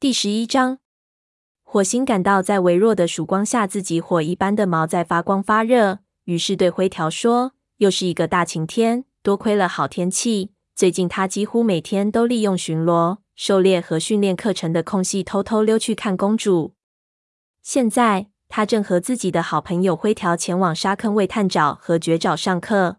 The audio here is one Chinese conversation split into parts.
第十一章，火星感到在微弱的曙光下，自己火一般的毛在发光发热，于是对灰条说：“又是一个大晴天，多亏了好天气。最近他几乎每天都利用巡逻、狩猎和训练课程的空隙，偷偷溜去看公主。现在他正和自己的好朋友灰条前往沙坑为探爪和绝爪上课。”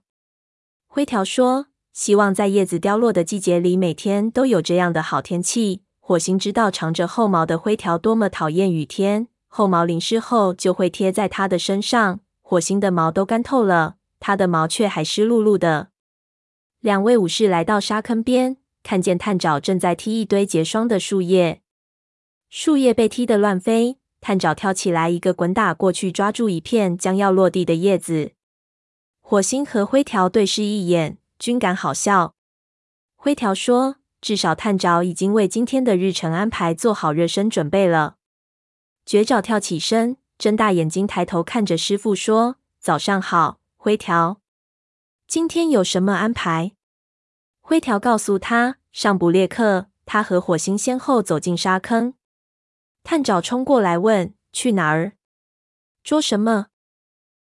灰条说：“希望在叶子凋落的季节里，每天都有这样的好天气。”火星知道长着厚毛的灰条多么讨厌雨天，厚毛淋湿后就会贴在它的身上。火星的毛都干透了，它的毛却还湿漉漉的。两位武士来到沙坑边，看见探爪正在踢一堆结霜的树叶，树叶被踢得乱飞。探爪跳起来，一个滚打过去，抓住一片将要落地的叶子。火星和灰条对视一眼，均感好笑。灰条说。至少探爪已经为今天的日程安排做好热身准备了。绝爪跳起身，睁大眼睛抬头看着师傅说：“早上好，灰条。今天有什么安排？”灰条告诉他：“上捕猎课。”他和火星先后走进沙坑。探爪冲过来问：“去哪儿？捉什么？”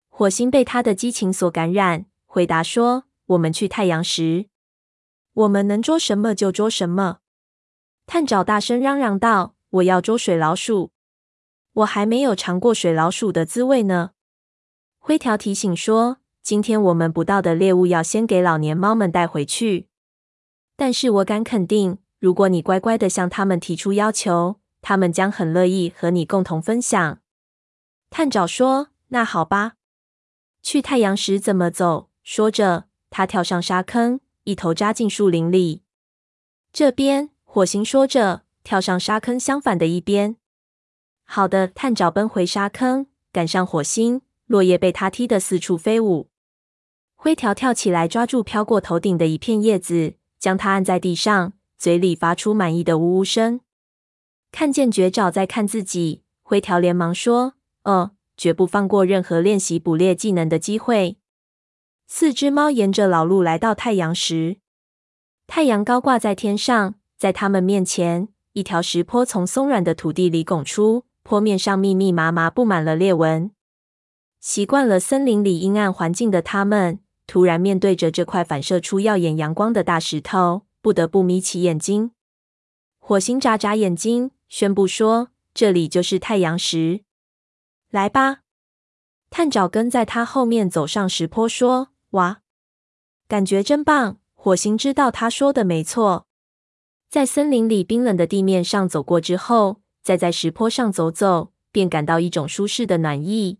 火星被他的激情所感染，回答说：“我们去太阳石。”我们能捉什么就捉什么。探爪大声嚷嚷道：“我要捉水老鼠！我还没有尝过水老鼠的滋味呢。”灰条提醒说：“今天我们捕到的猎物要先给老年猫们带回去。但是我敢肯定，如果你乖乖地向他们提出要求，他们将很乐意和你共同分享。”探爪说：“那好吧。去太阳石怎么走？”说着，他跳上沙坑。一头扎进树林里。这边，火星说着，跳上沙坑相反的一边。好的，探爪奔回沙坑，赶上火星。落叶被他踢得四处飞舞。灰条跳起来，抓住飘过头顶的一片叶子，将它按在地上，嘴里发出满意的呜呜声。看见绝爪在看自己，灰条连忙说：“哦，绝不放过任何练习捕猎技能的机会。”四只猫沿着老路来到太阳石，太阳高挂在天上，在它们面前，一条石坡从松软的土地里拱出，坡面上密密麻麻布满了裂纹。习惯了森林里阴暗环境的它们，突然面对着这块反射出耀眼阳光的大石头，不得不眯起眼睛。火星眨眨眼睛，宣布说：“这里就是太阳石，来吧。”探爪跟在他后面走上石坡，说。哇，感觉真棒！火星知道他说的没错。在森林里冰冷的地面上走过之后，再在石坡上走走，便感到一种舒适的暖意。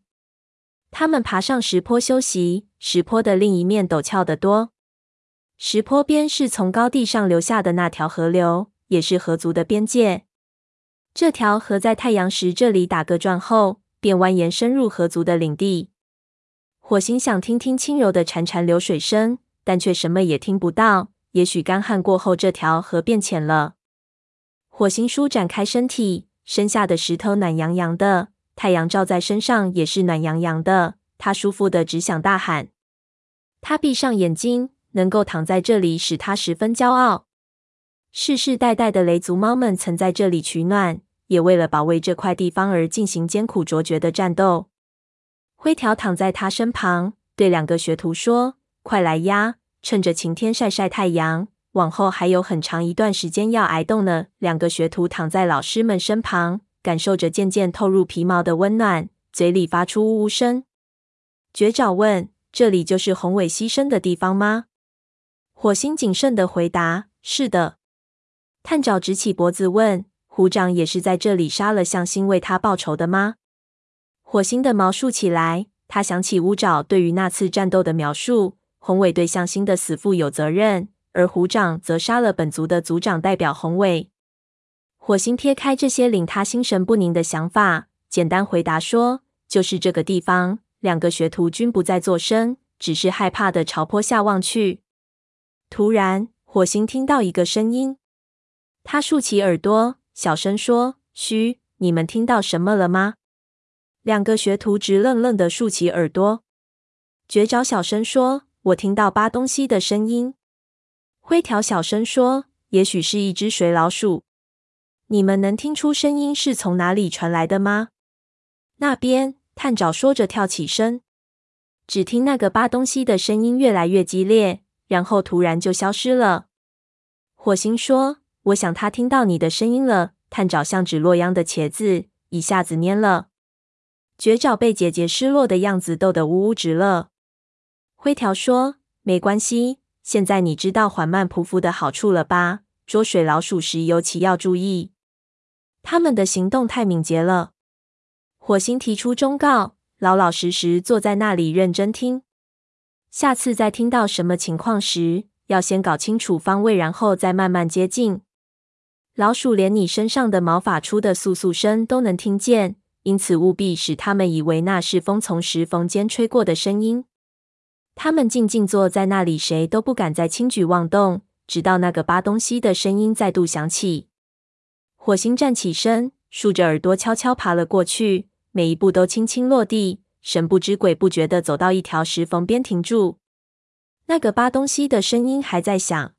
他们爬上石坡休息。石坡的另一面陡峭得多。石坡边是从高地上流下的那条河流，也是河族的边界。这条河在太阳石这里打个转后，便蜿蜒深入河族的领地。火星想听听轻柔的潺潺流水声，但却什么也听不到。也许干旱过后，这条河变浅了。火星舒展开身体，身下的石头暖洋洋的，太阳照在身上也是暖洋洋的。他舒服的只想大喊。他闭上眼睛，能够躺在这里使他十分骄傲。世世代代的雷族猫们曾在这里取暖，也为了保卫这块地方而进行艰苦卓绝的战斗。灰条躺在他身旁，对两个学徒说：“快来呀，趁着晴天晒晒太阳。往后还有很长一段时间要挨冻呢。”两个学徒躺在老师们身旁，感受着渐渐透入皮毛的温暖，嘴里发出呜呜声。绝爪问：“这里就是宏伟牺牲的地方吗？”火星谨慎的回答：“是的。”探爪直起脖子问：“虎掌也是在这里杀了向心为他报仇的吗？”火星的毛竖起来，他想起乌爪对于那次战斗的描述。宏伟对向心的死负有责任，而虎掌则杀了本族的族长，代表宏伟。火星撇开这些令他心神不宁的想法，简单回答说：“就是这个地方。”两个学徒均不再作声，只是害怕的朝坡下望去。突然，火星听到一个声音，他竖起耳朵，小声说：“嘘，你们听到什么了吗？”两个学徒直愣愣地竖起耳朵。绝招小声说：“我听到扒东西的声音。”灰条小声说：“也许是一只水老鼠。”你们能听出声音是从哪里传来的吗？那边，探长说着跳起身。只听那个扒东西的声音越来越激烈，然后突然就消失了。火星说：“我想他听到你的声音了。”探长像只落秧的茄子，一下子蔫了。绝爪被姐姐失落的样子逗得呜呜直乐。灰条说：“没关系，现在你知道缓慢匍匐的好处了吧？捉水老鼠时尤其要注意，它们的行动太敏捷了。”火星提出忠告。老老实实坐在那里认真听。下次再听到什么情况时，要先搞清楚方位，然后再慢慢接近。老鼠连你身上的毛发出的簌簌声都能听见，因此务必使他们以为那是风从石缝间吹过的声音。他们静静坐在那里，谁都不敢再轻举妄动，直到那个扒东西的声音再度响起。火星站起身，竖着耳朵悄悄爬了过去。每一步都轻轻落地，神不知鬼不觉地走到一条石缝边停住。那个扒东西的声音还在响。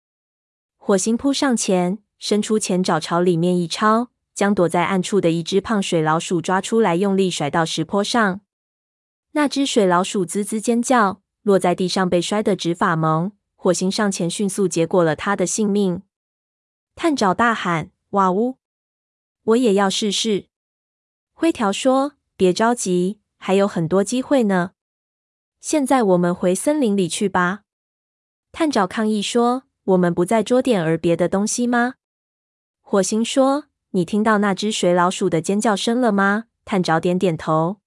火星扑上前，伸出前爪朝里面一抄，将躲在暗处的一只胖水老鼠抓出来，用力甩到石坡上。那只水老鼠吱吱尖叫，落在地上被摔得直发懵。火星上前迅速结果了他的性命。探爪大喊：“哇呜！我也要试试。”灰条说。别着急，还有很多机会呢。现在我们回森林里去吧。探长抗议说：“我们不再捉点儿别的东西吗？”火星说：“你听到那只水老鼠的尖叫声了吗？”探长点点头。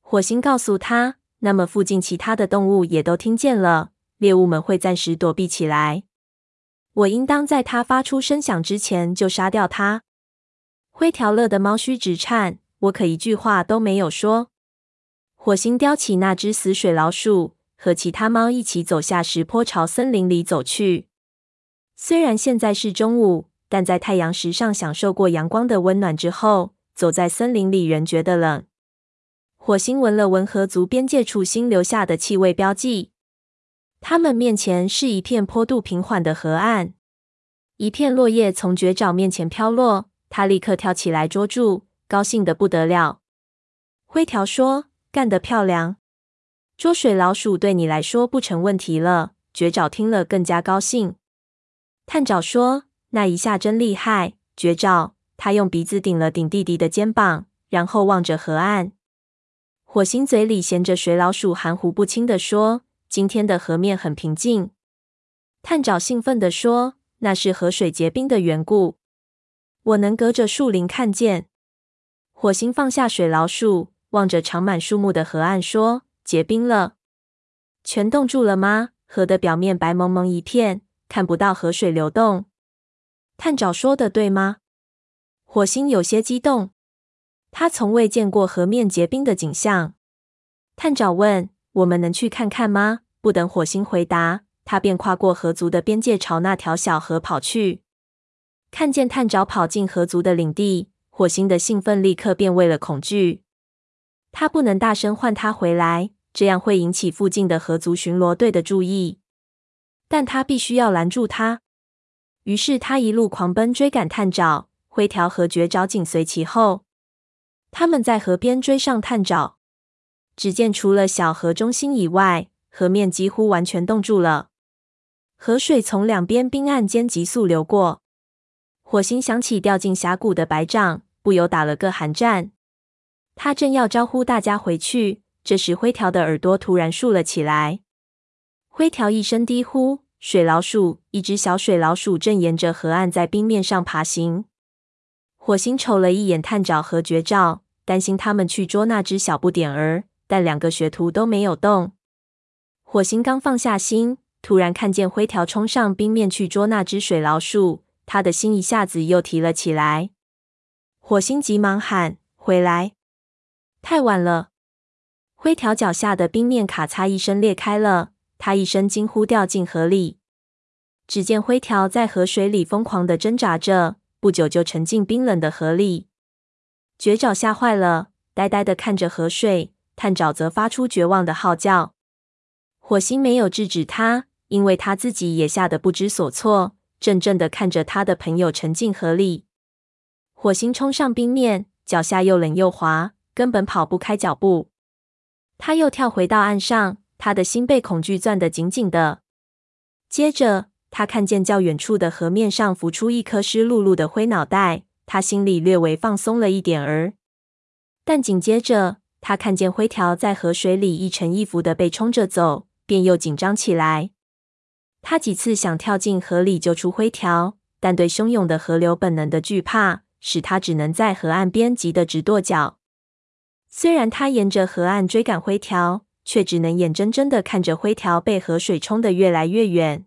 火星告诉他：“那么附近其他的动物也都听见了，猎物们会暂时躲避起来。我应当在它发出声响之前就杀掉它。”灰条乐的猫须直颤。我可一句话都没有说。火星叼起那只死水老鼠，和其他猫一起走下石坡，朝森林里走去。虽然现在是中午，但在太阳石上享受过阳光的温暖之后，走在森林里仍觉得冷。火星闻了闻河族边界处新留下的气味标记，他们面前是一片坡度平缓的河岸，一片落叶从绝爪面前飘落，他立刻跳起来捉住。高兴得不得了。灰条说：“干得漂亮！捉水老鼠对你来说不成问题了。”绝爪听了更加高兴。探长说：“那一下真厉害，绝招！”他用鼻子顶了顶弟弟的肩膀，然后望着河岸。火星嘴里衔着水老鼠，含糊不清地说：“今天的河面很平静。”探长兴奋地说：“那是河水结冰的缘故。我能隔着树林看见。”火星放下水老鼠，望着长满树木的河岸，说：“结冰了，全冻住了吗？河的表面白蒙蒙一片，看不到河水流动。”探长说的对吗？火星有些激动，他从未见过河面结冰的景象。探长问：“我们能去看看吗？”不等火星回答，他便跨过河族的边界，朝那条小河跑去。看见探长跑进河族的领地。火星的兴奋立刻变为了恐惧。他不能大声唤他回来，这样会引起附近的河族巡逻队的注意。但他必须要拦住他。于是他一路狂奔，追赶探爪。灰条和绝爪紧随其后。他们在河边追上探爪，只见除了小河中心以外，河面几乎完全冻住了。河水从两边冰岸间急速流过。火星想起掉进峡谷的白杖，不由打了个寒战。他正要招呼大家回去，这时灰条的耳朵突然竖了起来。灰条一声低呼：“水老鼠！”一只小水老鼠正沿着河岸在冰面上爬行。火星瞅了一眼探爪和绝爪，担心他们去捉那只小不点儿，但两个学徒都没有动。火星刚放下心，突然看见灰条冲上冰面去捉那只水老鼠。他的心一下子又提了起来。火星急忙喊：“回来！太晚了！”灰条脚下的冰面咔嚓一声裂开了，他一声惊呼，掉进河里。只见灰条在河水里疯狂的挣扎着，不久就沉进冰冷的河里。绝爪吓坏了，呆呆的看着河水。探爪则发出绝望的号叫。火星没有制止他，因为他自己也吓得不知所措。怔怔的看着他的朋友沉进河里。火星冲上冰面，脚下又冷又滑，根本跑不开脚步。他又跳回到岸上，他的心被恐惧攥得紧紧的。接着，他看见较远处的河面上浮出一颗湿漉漉的灰脑袋，他心里略微放松了一点儿。但紧接着，他看见灰条在河水里一沉一浮的被冲着走，便又紧张起来。他几次想跳进河里救出灰条，但对汹涌的河流本能的惧怕，使他只能在河岸边急得直跺脚。虽然他沿着河岸追赶灰条，却只能眼睁睁的看着灰条被河水冲得越来越远。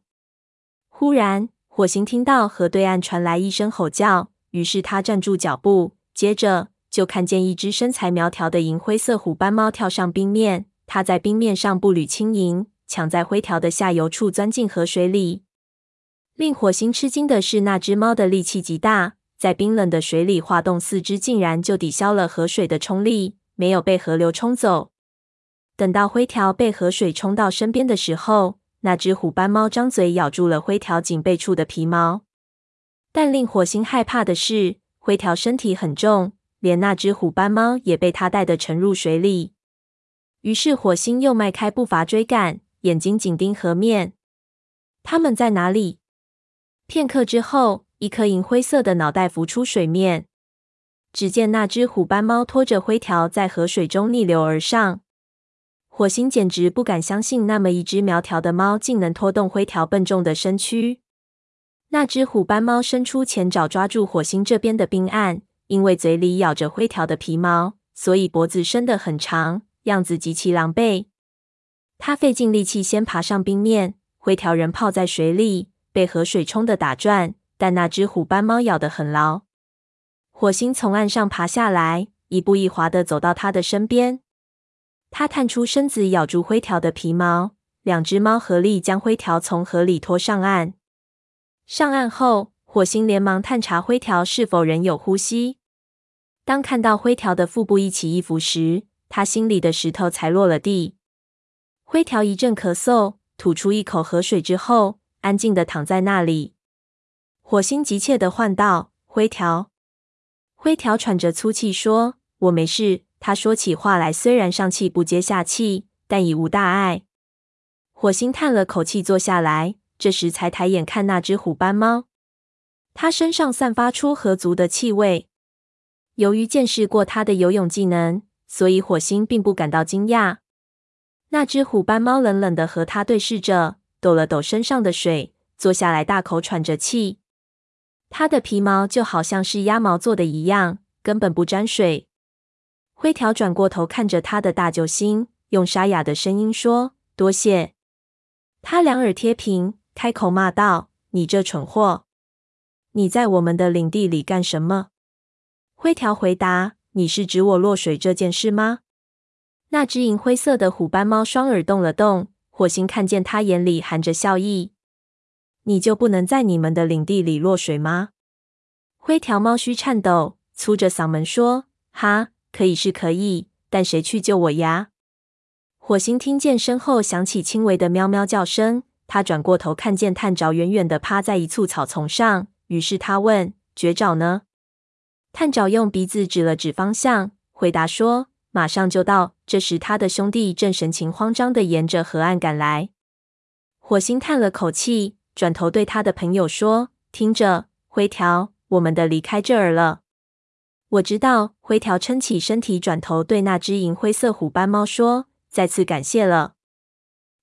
忽然，火星听到河对岸传来一声吼叫，于是他站住脚步，接着就看见一只身材苗条的银灰色虎斑猫跳上冰面。它在冰面上步履轻盈，抢在灰条的下游处钻进河水里。令火星吃惊的是，那只猫的力气极大，在冰冷的水里划动四肢，竟然就抵消了河水的冲力。没有被河流冲走。等到灰条被河水冲到身边的时候，那只虎斑猫张嘴咬住了灰条颈背处的皮毛。但令火星害怕的是，灰条身体很重，连那只虎斑猫也被它带得沉入水里。于是火星又迈开步伐追赶，眼睛紧盯河面。他们在哪里？片刻之后，一颗银灰色的脑袋浮出水面。只见那只虎斑猫拖着灰条在河水中逆流而上，火星简直不敢相信，那么一只苗条的猫竟能拖动灰条笨重的身躯。那只虎斑猫伸出前爪抓住火星这边的冰岸，因为嘴里咬着灰条的皮毛，所以脖子伸得很长，样子极其狼狈。它费尽力气先爬上冰面，灰条仍泡在水里，被河水冲得打转，但那只虎斑猫咬得很牢。火星从岸上爬下来，一步一滑地走到他的身边。他探出身子，咬住灰条的皮毛。两只猫合力将灰条从河里拖上岸。上岸后，火星连忙探查灰条是否仍有呼吸。当看到灰条的腹部一起一伏时，他心里的石头才落了地。灰条一阵咳嗽，吐出一口河水之后，安静的躺在那里。火星急切的唤道：“灰条！”灰条喘着粗气说：“我没事。”他说起话来虽然上气不接下气，但已无大碍。火星叹了口气，坐下来，这时才抬眼看那只虎斑猫。它身上散发出河足的气味。由于见识过它的游泳技能，所以火星并不感到惊讶。那只虎斑猫冷冷的和他对视着，抖了抖身上的水，坐下来大口喘着气。它的皮毛就好像是鸭毛做的一样，根本不沾水。灰条转过头看着他的大救星，用沙哑的声音说：“多谢。”他两耳贴平，开口骂道：“你这蠢货！你在我们的领地里干什么？”灰条回答：“你是指我落水这件事吗？”那只银灰色的虎斑猫双耳动了动，火星看见他眼里含着笑意。你就不能在你们的领地里落水吗？灰条猫须颤抖，粗着嗓门说：“哈，可以是可以，但谁去救我呀？”火星听见身后响起轻微的喵喵叫声，他转过头看见探爪远远的趴在一簇草丛上，于是他问：“绝爪呢？”探爪用鼻子指了指方向，回答说：“马上就到。”这时他的兄弟正神情慌张的沿着河岸赶来。火星叹了口气。转头对他的朋友说：“听着，灰条，我们的离开这儿了。”我知道。灰条撑起身体，转头对那只银灰色虎斑猫说：“再次感谢了。”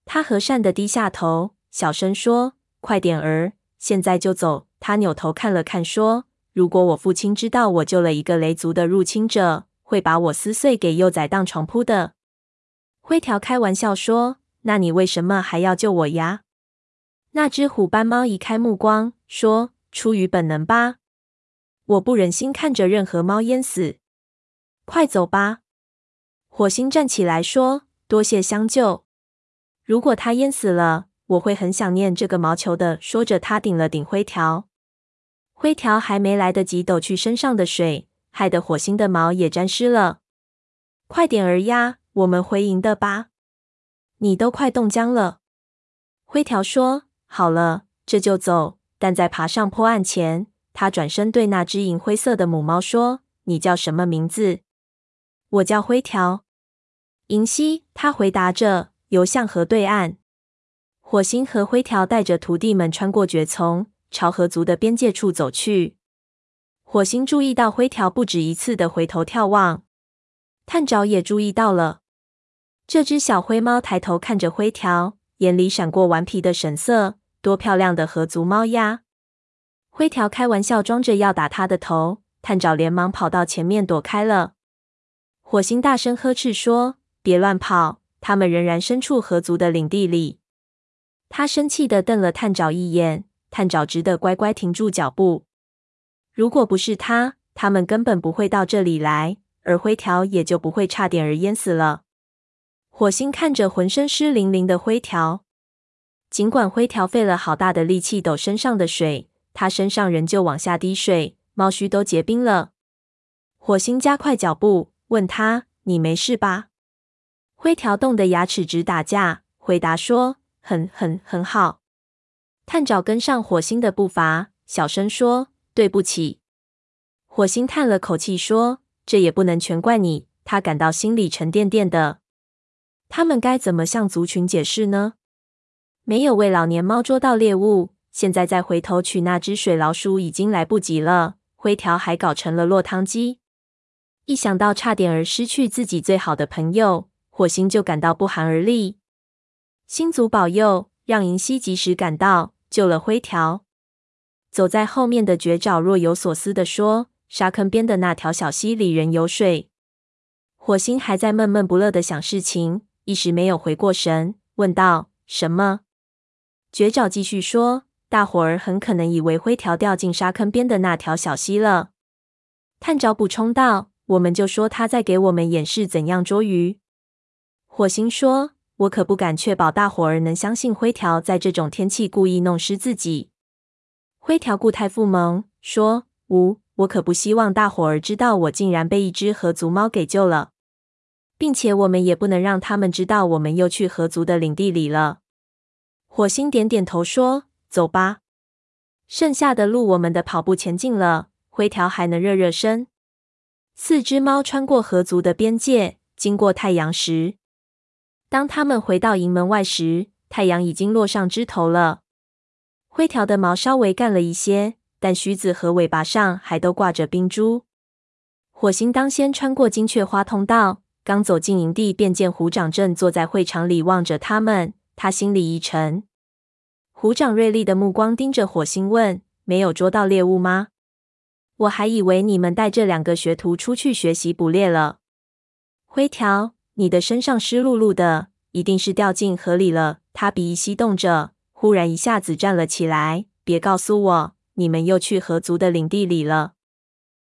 他和善的低下头，小声说：“快点儿，现在就走。”他扭头看了看，说：“如果我父亲知道我救了一个雷族的入侵者，会把我撕碎给幼崽当床铺的。”灰条开玩笑说：“那你为什么还要救我呀？”那只虎斑猫移开目光，说：“出于本能吧，我不忍心看着任何猫淹死。快走吧。”火星站起来说：“多谢相救。如果它淹死了，我会很想念这个毛球的。”说着，他顶了顶灰条。灰条还没来得及抖去身上的水，害得火星的毛也沾湿了。快点儿呀，我们回营的吧。你都快冻僵了。灰条说。好了，这就走。但在爬上坡岸前，他转身对那只银灰色的母猫说：“你叫什么名字？”“我叫灰条。”银溪，他回答着，游向河对岸。火星和灰条带着徒弟们穿过蕨丛，朝河族的边界处走去。火星注意到灰条不止一次的回头眺望，探爪也注意到了。这只小灰猫抬头看着灰条，眼里闪过顽皮的神色。多漂亮的河族猫呀！灰条开玩笑装着要打它的头，探爪连忙跑到前面躲开了。火星大声呵斥说：“别乱跑！他们仍然身处河族的领地里。”他生气的瞪了探爪一眼，探爪只得乖乖停住脚步。如果不是他，他们根本不会到这里来，而灰条也就不会差点儿淹死了。火星看着浑身湿淋淋的灰条，尽管灰条费了好大的力气抖身上的水，他身上仍旧往下滴水，猫须都结冰了。火星加快脚步，问他：“你没事吧？”灰条冻得牙齿直打架，回答说。很很很好。探爪跟上火星的步伐，小声说：“对不起。”火星叹了口气说：“这也不能全怪你。”他感到心里沉甸甸的。他们该怎么向族群解释呢？没有为老年猫捉到猎物，现在再回头取那只水老鼠已经来不及了。灰条还搞成了落汤鸡。一想到差点儿失去自己最好的朋友，火星就感到不寒而栗。星族保佑，让银溪及时赶到，救了灰条。走在后面的绝爪若有所思地说：“沙坑边的那条小溪里仍有水。”火星还在闷闷不乐地想事情，一时没有回过神，问道：“什么？”绝爪继续说：“大伙儿很可能以为灰条掉进沙坑边的那条小溪了。”探爪补充道：“我们就说他在给我们演示怎样捉鱼。”火星说。我可不敢确保大伙儿能相信灰条在这种天气故意弄湿自己。灰条故态复萌说：“无，我可不希望大伙儿知道我竟然被一只河族猫给救了，并且我们也不能让他们知道我们又去河族的领地里了。”火星点点头说：“走吧，剩下的路我们的跑步前进了。灰条还能热热身。”四只猫穿过河族的边界，经过太阳石。当他们回到营门外时，太阳已经落上枝头了。灰条的毛稍微干了一些，但须子和尾巴上还都挂着冰珠。火星当先穿过金雀花通道，刚走进营地，便见虎掌正坐在会场里望着他们。他心里一沉。虎掌锐利的目光盯着火星，问：“没有捉到猎物吗？我还以为你们带这两个学徒出去学习捕猎了。”灰条。你的身上湿漉漉的，一定是掉进河里了。他鼻息动着，忽然一下子站了起来。别告诉我，你们又去河族的领地里了。